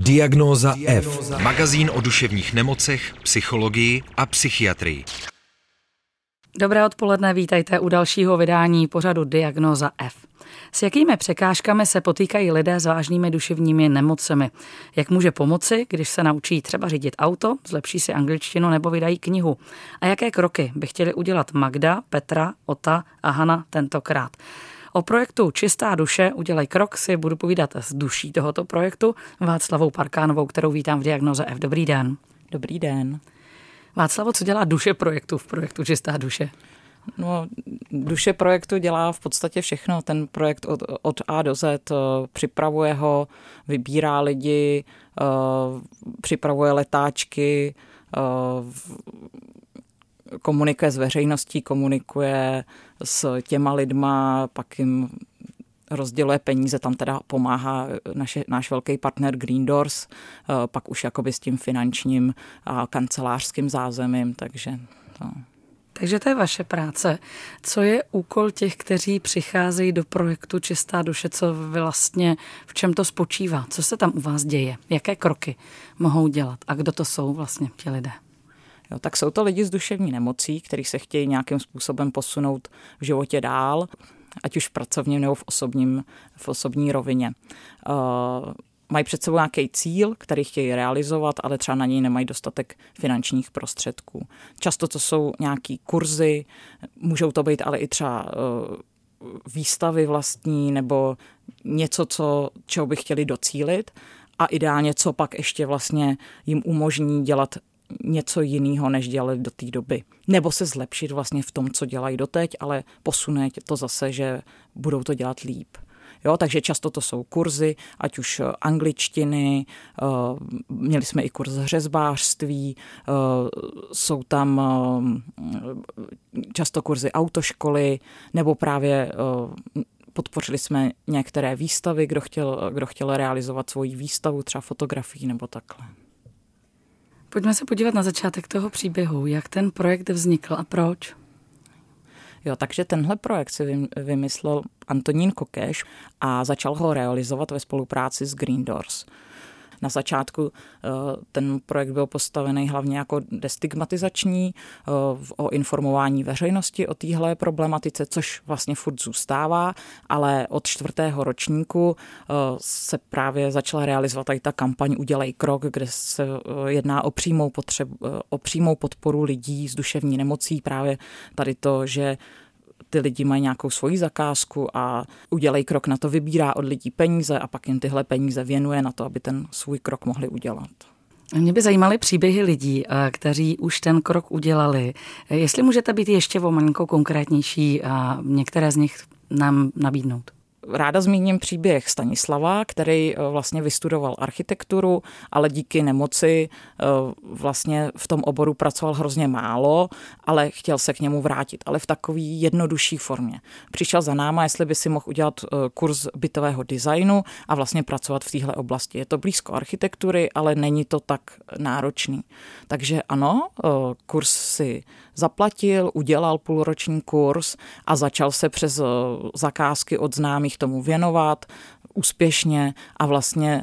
Diagnóza F. Magazín o duševních nemocech, psychologii a psychiatrii. Dobré odpoledne, vítejte u dalšího vydání pořadu Diagnóza F. S jakými překážkami se potýkají lidé s vážnými duševními nemocemi? Jak může pomoci, když se naučí třeba řídit auto, zlepší si angličtinu nebo vydají knihu? A jaké kroky by chtěli udělat Magda, Petra, Ota a Hana tentokrát? O projektu Čistá duše udělej krok si budu povídat s duší tohoto projektu Václavou Parkánovou, kterou vítám v Diagnoze F. Dobrý den. Dobrý den. Václavo, co dělá duše projektu v projektu Čistá duše? No, duše projektu dělá v podstatě všechno. Ten projekt od, od A do Z eh, připravuje ho, vybírá lidi, eh, připravuje letáčky, eh, komunikuje s veřejností, komunikuje s těma lidma, pak jim rozděluje peníze, tam teda pomáhá naše, náš velký partner Green Doors, pak už jakoby s tím finančním a kancelářským zázemím, takže to... Takže to je vaše práce. Co je úkol těch, kteří přicházejí do projektu Čistá duše, co vlastně, v čem to spočívá? Co se tam u vás děje? Jaké kroky mohou dělat? A kdo to jsou vlastně ti lidé? Jo, tak jsou to lidi s duševní nemocí, kteří se chtějí nějakým způsobem posunout v životě dál, ať už v pracovním nebo v, osobním, v osobní rovině. Uh, mají před sebou nějaký cíl, který chtějí realizovat, ale třeba na něj nemají dostatek finančních prostředků. Často to jsou nějaký kurzy, můžou to být ale i třeba uh, výstavy vlastní nebo něco, co, čeho by chtěli docílit a ideálně, co pak ještě vlastně jim umožní dělat něco jiného, než dělali do té doby. Nebo se zlepšit vlastně v tom, co dělají doteď, ale posune to zase, že budou to dělat líp. Jo, takže často to jsou kurzy, ať už angličtiny, eh, měli jsme i kurz řezbářství, eh, jsou tam eh, často kurzy autoškoly, nebo právě podpořili jsme některé výstavy, kdo chtěl, kdo chtěl realizovat svoji výstavu, třeba fotografií nebo takhle. Pojďme se podívat na začátek toho příběhu. Jak ten projekt vznikl a proč? Jo, takže tenhle projekt si vymyslel Antonín Kokeš a začal ho realizovat ve spolupráci s Green Doors. Na začátku eh, ten projekt byl postavený hlavně jako destigmatizační eh, o informování veřejnosti o téhle problematice, což vlastně furt zůstává, ale od čtvrtého ročníku eh, se právě začala realizovat tady ta kampaň Udělej krok, kde se jedná o přímou, potřebu, o přímou podporu lidí s duševní nemocí, právě tady to, že ty lidi mají nějakou svoji zakázku a udělej krok na to, vybírá od lidí peníze a pak jim tyhle peníze věnuje na to, aby ten svůj krok mohli udělat. Mě by zajímaly příběhy lidí, eh, kteří už ten krok udělali. Jestli můžete být ještě o malinko konkrétnější a některé z nich nám nabídnout. Ráda zmíním příběh Stanislava, který eh, vlastně vystudoval architekturu, ale díky nemoci eh, vlastně v tom oboru pracoval hrozně málo, ale chtěl se k němu vrátit, ale v takové jednodušší formě. Přišel za náma, jestli by si mohl udělat eh, kurz bytového designu a vlastně pracovat v téhle oblasti. Je to blízko architektury, ale není to tak náročný. Takže ano, kurz si zaplatil, udělal půlroční kurz a začal se přes zakázky od známých tomu věnovat úspěšně a vlastně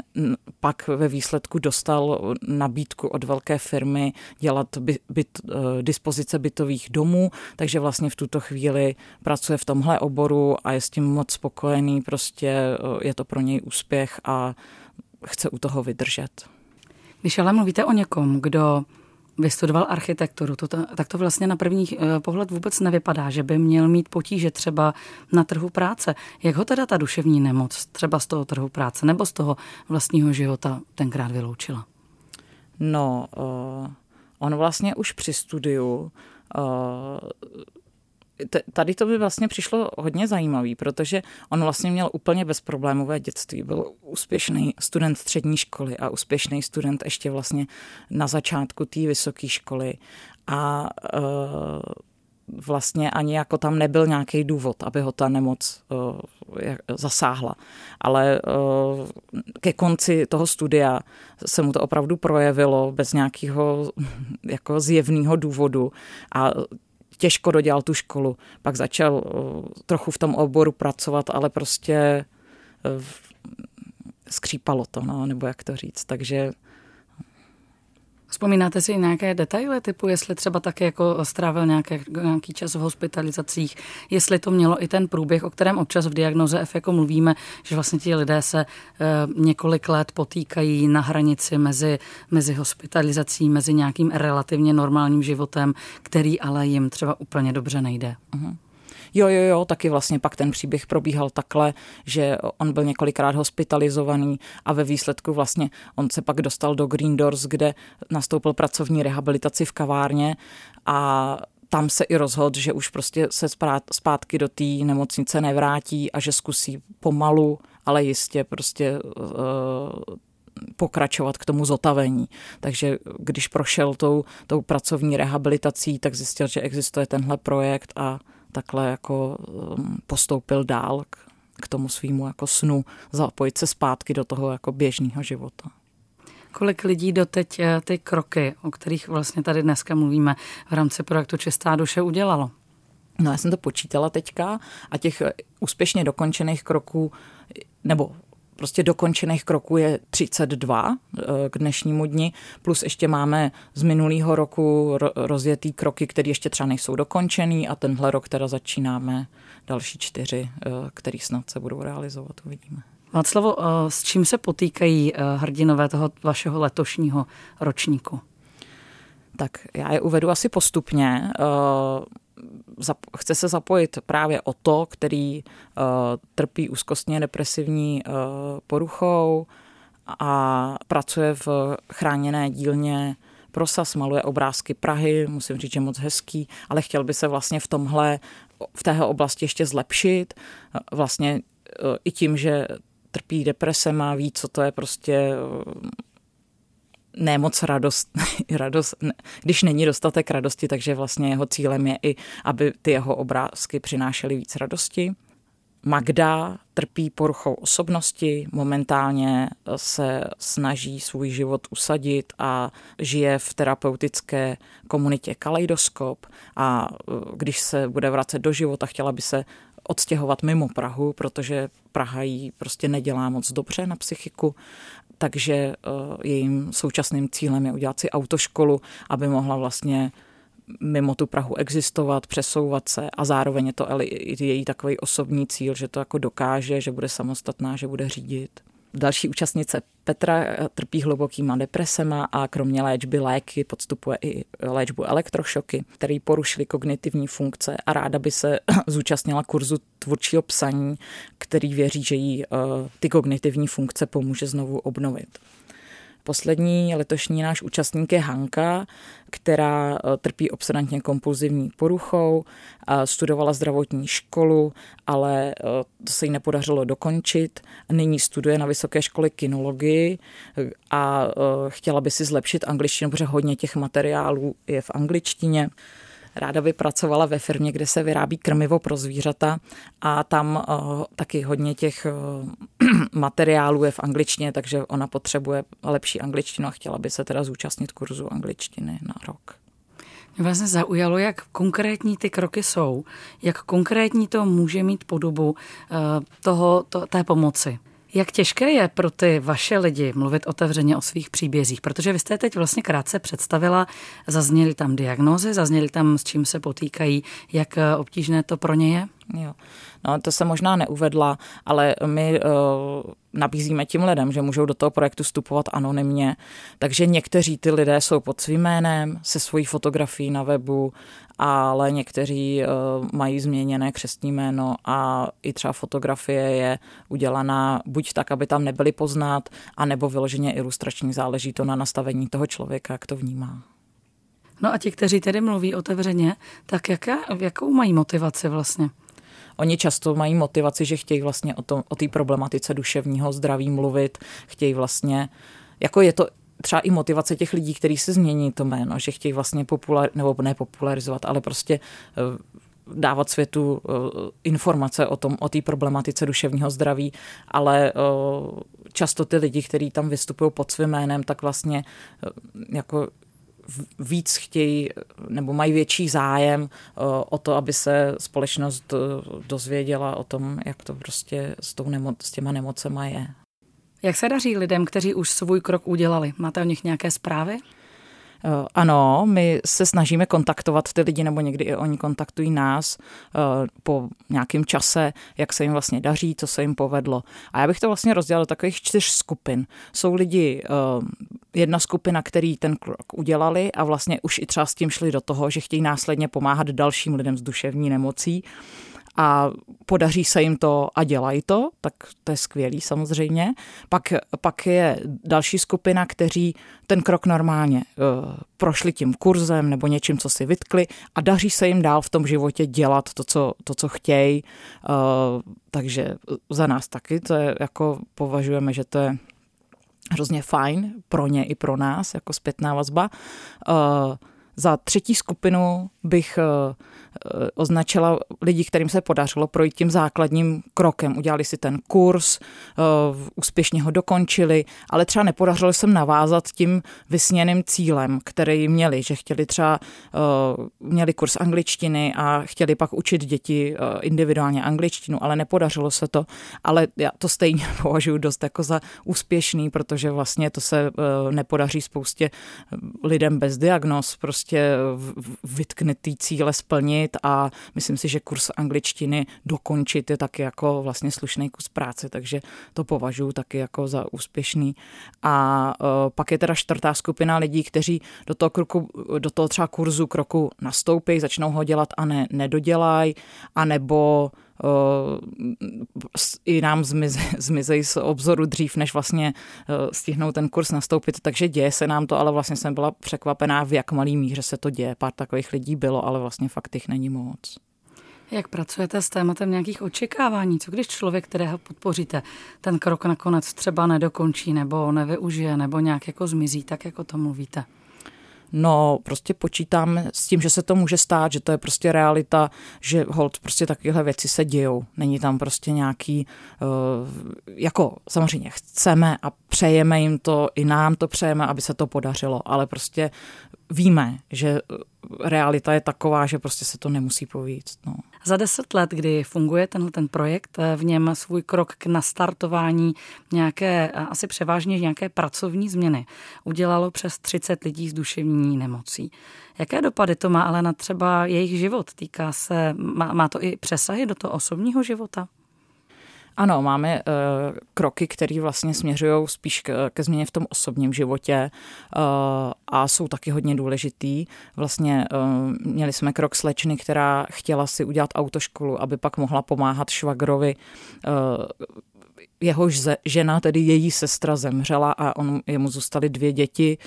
pak ve výsledku dostal nabídku od velké firmy dělat byt, byt, e, dispozice bytových domů, takže vlastně v tuto chvíli pracuje v tomhle oboru a je s tím moc spokojený, prostě e, je to pro něj úspěch a chce u toho vydržet. Když ale mluvíte o někom, kdo vystudoval architekturu, to, tak to vlastně na první eh, pohled vůbec nevypadá, že by měl mít potíže třeba na trhu práce. Jak ho teda ta duševní nemoc třeba z toho trhu práce nebo z toho vlastního života tenkrát vyloučila? No, uh, on vlastně už při studiu uh, tady to by vlastně přišlo hodně zajímavý, protože on vlastně měl úplně bezproblémové dětství. Byl úspěšný student střední školy a úspěšný student ještě vlastně na začátku té vysoké školy. A uh, vlastně ani jako tam nebyl nějaký důvod, aby ho ta nemoc uh, zasáhla. Ale uh, ke konci toho studia se mu to opravdu projevilo bez nějakého jako zjevného důvodu a těžko dodělal tu školu. Pak začal uh, trochu v tom oboru pracovat, ale prostě uh, skřípalo to, no, nebo jak to říct. Takže Vzpomínáte si nějaké detaily, typu jestli třeba taky jako strávil nějaké, nějaký čas v hospitalizacích, jestli to mělo i ten průběh, o kterém občas v diagnoze F jako mluvíme, že vlastně ti lidé se e, několik let potýkají na hranici mezi, mezi hospitalizací, mezi nějakým relativně normálním životem, který ale jim třeba úplně dobře nejde. Uh-huh. Jo, jo, jo, taky vlastně pak ten příběh probíhal takhle, že on byl několikrát hospitalizovaný a ve výsledku vlastně on se pak dostal do Green Doors, kde nastoupil pracovní rehabilitaci v kavárně a tam se i rozhodl, že už prostě se zpátky do té nemocnice nevrátí a že zkusí pomalu, ale jistě prostě uh, pokračovat k tomu zotavení. Takže když prošel tou, tou pracovní rehabilitací, tak zjistil, že existuje tenhle projekt a takhle jako um, postoupil dál k, k tomu svýmu jako snu, zapojit se zpátky do toho jako běžného života. Kolik lidí doteď eh, ty kroky, o kterých vlastně tady dneska mluvíme v rámci projektu Čistá duše udělalo? No já jsem to počítala teďka a těch eh, úspěšně dokončených kroků, nebo prostě dokončených kroků je 32 eh, k dnešnímu dni, plus ještě máme z minulého roku rozjetý kroky, které ještě třeba nejsou dokončený a tenhle rok teda začínáme další čtyři, eh, který snad se budou realizovat, uvidíme. Václavo, eh, s čím se potýkají hrdinové toho vašeho letošního ročníku? Tak já je uvedu asi postupně chce se zapojit právě o to, který uh, trpí úzkostně depresivní uh, poruchou a pracuje v chráněné dílně Prosas, maluje obrázky Prahy, musím říct, že moc hezký, ale chtěl by se vlastně v tomhle, v téhle oblasti ještě zlepšit. Vlastně uh, i tím, že trpí depresem a ví, co to je prostě ne moc radost, radost ne, když není dostatek radosti, takže vlastně jeho cílem je i, aby ty jeho obrázky přinášely víc radosti. Magda trpí poruchou osobnosti, momentálně se snaží svůj život usadit a žije v terapeutické komunitě Kaleidoskop a e, když se bude vracet do života, chtěla by se odstěhovat mimo Prahu, protože Praha jí prostě nedělá moc dobře na psychiku takže eh, jejím současným cílem je udělat si autoškolu, aby mohla vlastně mimo tu Prahu existovat, přesouvat se a zároveň je to její takový osobní cíl, že to jako dokáže, že bude samostatná, že bude řídit. Další účastnice Petra eh, trpí hlubokýma depresema a kromě léčby léky podstupuje i léčbu elektrošoky, který porušily kognitivní funkce a ráda by se zúčastnila kurzu tvůrčího psaní, který věří, že jí eh, ty kognitivní funkce pomůže znovu obnovit. Poslední letošní náš účastník je Hanka, která eh, trpí obsedantně kompulzivní poruchou, studovala zdravotní školu, ale eh, to se jí nepodařilo dokončit. Nyní studuje na vysoké škole kinologii eh, a chtěla by si zlepšit angličtinu, protože hodně těch materiálů je v angličtině. Ráda by pracovala ve firmě, kde se vyrábí krmivo pro zvířata a tam uh, taky hodně těch uh, materiálů je v angličtině, takže ona potřebuje lepší angličtinu a chtěla by se teda zúčastnit kurzu angličtiny na rok. Mě vlastně zaujalo, jak konkrétní ty kroky jsou, jak konkrétní to může mít podobu uh, toho, to, té pomoci. Jak těžké je pro ty vaše lidi mluvit otevřeně o svých příbězích? Protože vy jste teď vlastně krátce představila, zazněly tam diagnózy, zazněly tam, s čím se potýkají, jak eh, obtížné to pro ně je? Jo. No, to se možná neuvedla, ale my uh, nabízíme tím lidem, že můžou do toho projektu vstupovat anonymně. Takže někteří ty lidé jsou pod svým jménem, se svojí fotografií na webu, ale někteří uh, mají změněné křestní jméno a i třeba fotografie je udělaná buď tak, aby tam nebyly poznat, anebo vyloženě ilustrační, záleží to na nastavení toho člověka, jak to vnímá. No a ti, kteří tedy mluví otevřeně, tak jaká, jakou mají motivaci vlastně? Oni často mají motivaci, že chtějí vlastně o té o problematice duševního zdraví mluvit, chtějí vlastně, jako je to třeba i motivace těch lidí, kteří se změní to jméno, že chtějí vlastně popular, nebo ne popularizovat, ale prostě eh, dávat světu eh, informace o tom, o té problematice duševního zdraví, ale eh, často ty lidi, kteří tam vystupují pod svým jménem, tak vlastně jako víc chtějí nebo mají větší zájem o to, aby se společnost dozvěděla o tom, jak to prostě s, tou nemo- s těma nemocema je. Jak se daří lidem, kteří už svůj krok udělali? Máte o nich nějaké zprávy? Eh, ano, my se snažíme kontaktovat ty lidi, nebo někdy i oni kontaktují nás eh, po nějakém čase, jak se jim vlastně daří, co se jim povedlo. A já bych to vlastně rozdělal do takových čtyř skupin. Jsou lidi, eh, jedna skupina, který ten krok udělali a vlastně už i třeba s tím šli do toho, že chtějí následně pomáhat dalším lidem s duševní nemocí a podaří se jim to a dělají to, tak to je skvělý samozřejmě. Pak, pak je další skupina, kteří ten krok normálně uh, prošli tím kurzem nebo něčím, co si vytkli a daří se jim dál v tom životě dělat to, co, to, co chtějí. Uh, takže za nás taky to je jako považujeme, že to je hrozně fajn pro ně i pro nás, jako zpětná vazba. Uh, za třetí skupinu bych Eh, označila lidi, kterým se podařilo projít tím základním krokem. Udělali si ten kurz, eh, úspěšně ho dokončili, ale třeba nepodařilo se navázat tím vysněným cílem, který měli, že chtěli třeba, eh, měli kurz angličtiny a chtěli pak učit děti individuálně angličtinu, ale nepodařilo se to, ale já to stejně považuji dost jako za úspěšný, protože vlastně to se nepodaří spoustě lidem bez diagnóz, prostě vytknutý cíle splnit změnit a myslím si, že kurz angličtiny dokončit je taky jako vlastně slušný kus práce, takže to považuji taky jako za úspěšný. A uh, pak je teda čtvrtá skupina lidí, kteří do toho, kroku, do toho třeba kurzu kroku nastoupí, začnou ho dělat a ne, nedodělají, anebo i nám zmize, zmizejí z obzoru dřív, než vlastně stihnou ten kurz nastoupit, takže děje se nám to, ale vlastně jsem byla překvapená, v jak malý míře se to děje. Pár takových lidí bylo, ale vlastně fakt jich není moc. Jak pracujete s tématem nějakých očekávání? Co když člověk, kterého podpoříte, ten krok nakonec třeba nedokončí nebo nevyužije nebo nějak jako zmizí, tak jako to mluvíte? No, prostě počítám s tím, že se to může stát, že to je prostě realita, že hold, prostě takovéhle věci se dějou. Není tam prostě nějaký, uh, jako samozřejmě chceme a přejeme jim to, i nám to přejeme, aby se to podařilo, ale prostě víme, že realita je taková, že prostě se to nemusí povíct. No. Za deset let, kdy funguje tenhle ten projekt, v něm svůj krok k nastartování nějaké, asi převážně nějaké pracovní změny, udělalo přes 30 lidí s duševní nemocí. Jaké dopady to má ale na třeba jejich život? Týká se, má, má to i přesahy do toho osobního života? Ano, máme uh, kroky, které vlastně směřují spíš ke, ke změně v tom osobním životě uh, a jsou taky hodně důležitý. Vlastně uh, měli jsme krok slečny, která chtěla si udělat autoškolu, aby pak mohla pomáhat švagrovi uh, jehož žena, tedy její sestra, zemřela a on, jemu zůstaly dvě děti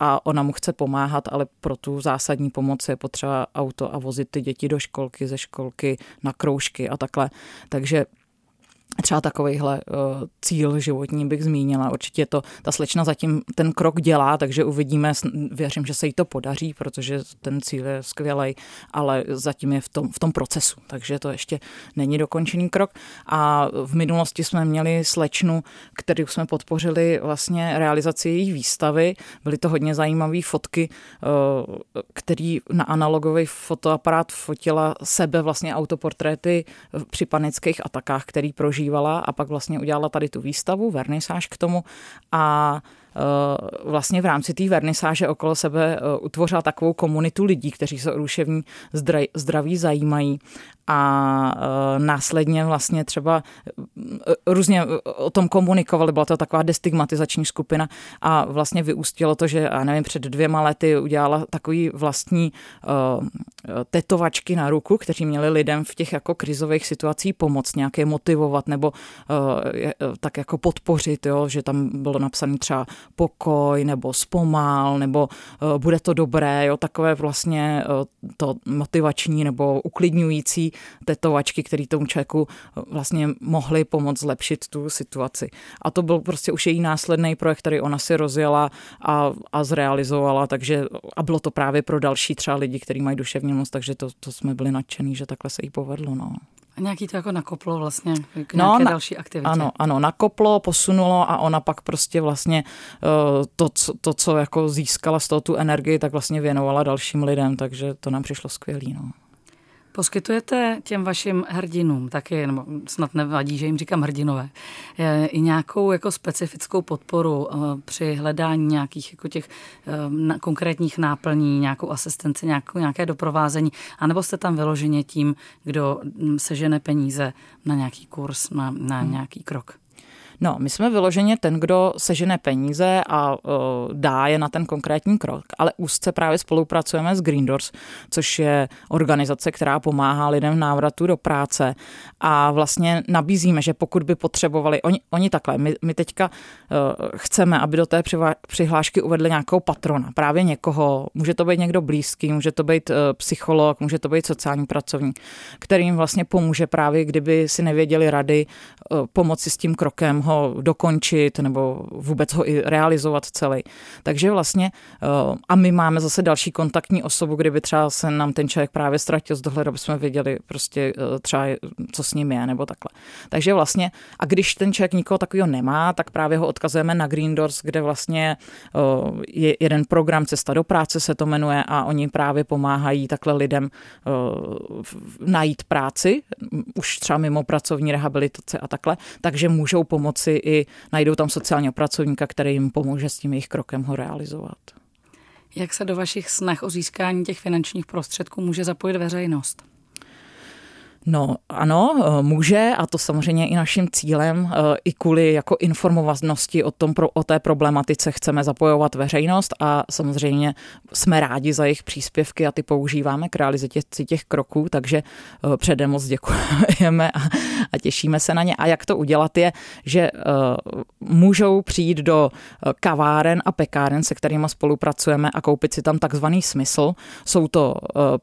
a ona mu chce pomáhat, ale pro tu zásadní pomoc je potřeba auto a vozit ty děti do školky, ze školky na kroužky a takhle. Takže třeba takovýhle uh, cíl životní bych zmínila. Určitě to ta slečna zatím ten krok dělá, takže uvidíme, věřím, že se jí to podaří, protože ten cíl je skvělý, ale zatím je v tom, v tom procesu, takže to ještě není dokončený krok. A v minulosti jsme měli slečnu, kterou jsme podpořili vlastně realizaci její výstavy. Byly to hodně zajímavé fotky, uh, který na analogový fotoaparát fotila sebe vlastně autoportréty při panických atakách, který prožívá používala a pak vlastně udělala tady tu výstavu, vernisáž k tomu a vlastně v rámci té vernisáže okolo sebe eh, utvořila takovou komunitu lidí, kteří se o duševní zdraví zajímají. A eh, následně vlastně třeba různě o tom komunikovali, byla to taková destigmatizační skupina a vlastně vyústilo to, že já nevím, před dvěma lety udělala takový vlastní tetovačky na ruku, kteří měli lidem v těch jako krizových situacích pomoct, nějaké motivovat nebo tak jako podpořit, jo, že tam bylo napsané třeba pokoj nebo zpomal nebo uh, bude to dobré, jo, takové vlastně uh, to motivační nebo uklidňující tetovačky, které tomu člověku uh, vlastně mohly pomoct zlepšit tu situaci. A to byl prostě už její následný projekt, který ona si rozjela a, a zrealizovala, takže a bylo to právě pro další třeba lidi, kteří mají duševní moc, takže to, to jsme byli nadšení, že takhle se jí povedlo. No. A nějaký to jako nakoplo vlastně k no, nějaké no, další aktivitě. Ano, ano, nakoplo, posunulo a ona pak prostě vlastně uh, to, co, to, co jako získala z toho tu energii, tak vlastně věnovala dalším lidem, takže to nám přišlo skvělý. No. Poskytujete těm vašim hrdinům taky, nebo snad nevadí, že jim říkám hrdinové, i nějakou jako specifickou podporu eh, při hledání nějakých jako těch eh, konkrétních náplní, nějakou asistenci, nějakou, nějaké doprovázení, anebo jste tam vyloženě tím, kdo hm, sežene peníze na nějaký kurz, na, na hmm. nějaký krok? No, my jsme vyloženě ten, kdo sežene peníze a uh, dá je na ten konkrétní krok, ale úzce právě spolupracujeme s Green Doors, což je organizace, která pomáhá lidem v návratu do práce. A vlastně nabízíme, že pokud by potřebovali, oni, oni takhle, my, my teďka uh, chceme, aby do té přihlášky uvedli nějakou patrona, právě někoho, může to být někdo blízký, může to být uh, psycholog, může to být sociální pracovník, kterým vlastně pomůže právě, kdyby si nevěděli rady uh, pomoci s tím krokem, ho dokončit nebo vůbec ho i realizovat celý. Takže vlastně eh, a my máme zase další kontaktní osobu, kdyby třeba se nám ten člověk právě ztratil z dohledu, aby jsme věděli prostě eh, třeba, co s ním je nebo takhle. Takže vlastně a když ten člověk nikoho takového nemá, tak právě ho odkazujeme na Green Doors, kde vlastně eh, je jeden program Cesta do práce se to jmenuje a oni právě pomáhají takhle lidem najít práci, už třeba mimo pracovní rehabilitace a takhle, takže můžou pomoci i najdou tam sociálního pracovníka, který jim pomůže s tím jejich krokem ho realizovat. Jak se do vašich snah o získání těch finančních prostředků může zapojit veřejnost? No ano, eh, může a to samozřejmě i naším cílem, eh, i kvůli jako informovanosti o, tom, o té problematice chceme zapojovat veřejnost a samozřejmě jsme rádi za jejich příspěvky a ty používáme k realizaci těch kroků, takže eh, předem moc děkujeme a, a těšíme se na ně. A jak to udělat je, že můžou přijít do kaváren a pekáren, se kterými spolupracujeme a koupit si tam takzvaný smysl. Jsou to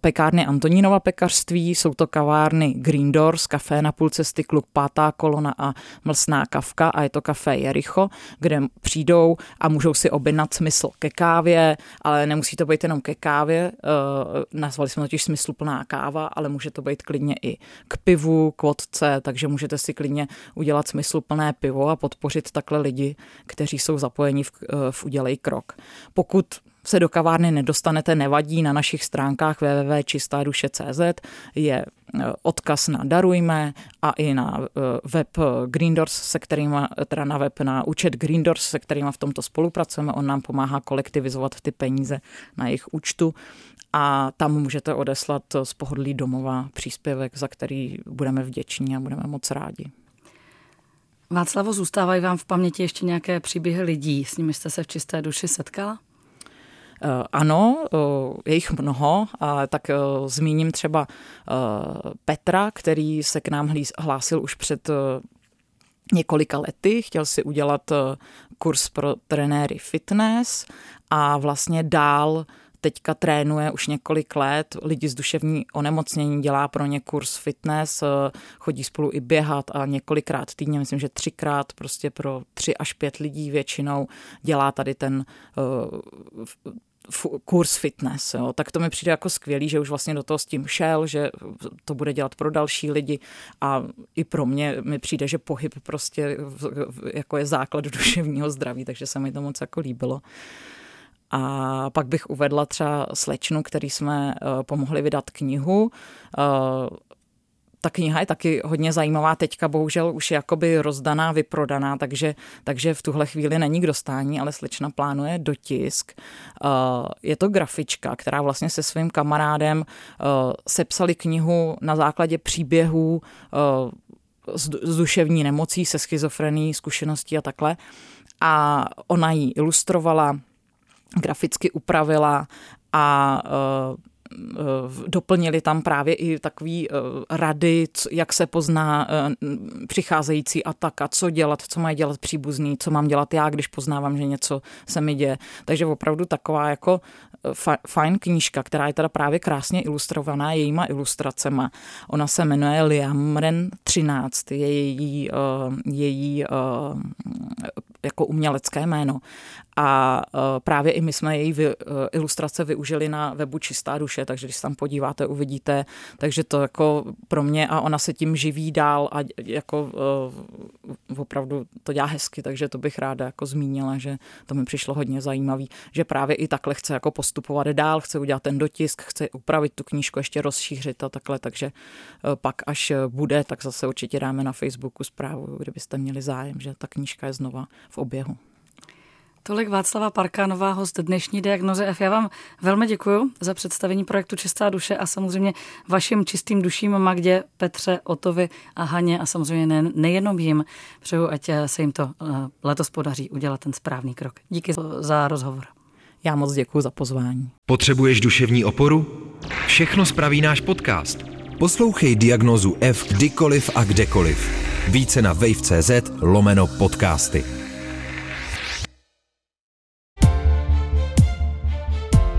pekárny Antonínova pekařství, jsou to kavárny Green Doors, kafé na půl cesty, klub Pátá kolona a Mlsná kavka a je to kafé Jericho, kde přijdou a můžou si objednat smysl ke kávě, ale nemusí to být jenom ke kávě, uh, nazvali jsme totiž smysluplná káva, ale může to být klidně i k pivu, k vodce, takže můžete si klidně udělat smysluplné pivo a podpořit takhle lidi, kteří jsou zapojeni v, uh, v Udělej krok. Pokud se do kavárny nedostanete, nevadí, na našich stránkách www.čistaduše.cz je odkaz na Darujme a i na e, web Green Doors, se kterým, teda na web na účet Green Doors, se kterým v tomto spolupracujeme. On nám pomáhá kolektivizovat ty peníze na jejich účtu a tam můžete odeslat z pohodlí domova příspěvek, za který budeme vděční a budeme moc rádi. Václavo, zůstávají vám v paměti ještě nějaké příběhy lidí, s nimi jste se v čisté duši setkala? Eh, ano, eh, je jich mnoho, a tak eh, zmíním třeba Petra, který se k nám hlásil už před několika lety, chtěl si udělat kurz pro trenéry fitness a vlastně dál teďka trénuje už několik let. Lidi z duševní onemocnění, dělá pro ně kurz fitness, chodí spolu i běhat a několikrát týdně, myslím, že třikrát prostě pro tři až pět lidí většinou dělá tady ten kurz fitness, jo, tak to mi přijde jako skvělý, že už vlastně do toho s tím šel, že to bude dělat pro další lidi a i pro mě mi přijde, že pohyb prostě jako je základ duševního zdraví, takže se mi to moc jako líbilo. A pak bych uvedla třeba slečnu, který jsme uh, pomohli vydat knihu. Ta kniha je taky hodně zajímavá. Teďka bohužel už je jakoby rozdaná, vyprodaná, takže, takže v tuhle chvíli není k dostání, ale slečna plánuje dotisk. Uh, je to grafička, která vlastně se svým kamarádem uh, sepsali knihu na základě příběhů z, z duševní nemocí, se schizofrení, zkušeností a takhle. A ona ji ilustrovala, graficky upravila a Eh, doplnili tam právě i takový eh, rady, jak se pozná eh, přicházející ataka, co dělat, co mají dělat příbuzný, co mám dělat já, když poznávám, že něco se mi děje. Takže opravdu taková jako fajn knížka, která je teda právě krásně ilustrovaná jejíma ilustracema. Ona se jmenuje Liamren 13, je její, její jako umělecké jméno. A právě i my jsme její ilustrace využili na webu Čistá duše, takže když se tam podíváte, uvidíte. Takže to jako pro mě a ona se tím živí dál a jako opravdu to dělá hezky, takže to bych ráda jako zmínila, že to mi přišlo hodně zajímavý, že právě i takhle chce jako postupovat dál, chce udělat ten dotisk, chce upravit tu knížku, ještě rozšířit a takhle, takže pak až bude, tak zase určitě dáme na Facebooku zprávu, kdybyste měli zájem, že ta knížka je znova v oběhu. Tolik Václava Parkánová, host dnešní diagnoze F. Já vám velmi děkuji za představení projektu Čistá duše a samozřejmě vašim čistým duším Magdě, Petře, Otovi a Haně a samozřejmě ne, nejenom jim. Přeju, ať se jim to eh, letos podaří udělat ten správný krok. Díky za rozhovor. Já moc děkuji za pozvání. Potřebuješ duševní oporu? Všechno spraví náš podcast. Poslouchej diagnozu F kdykoliv a kdekoliv. Více na wave.cz lomeno podcasty.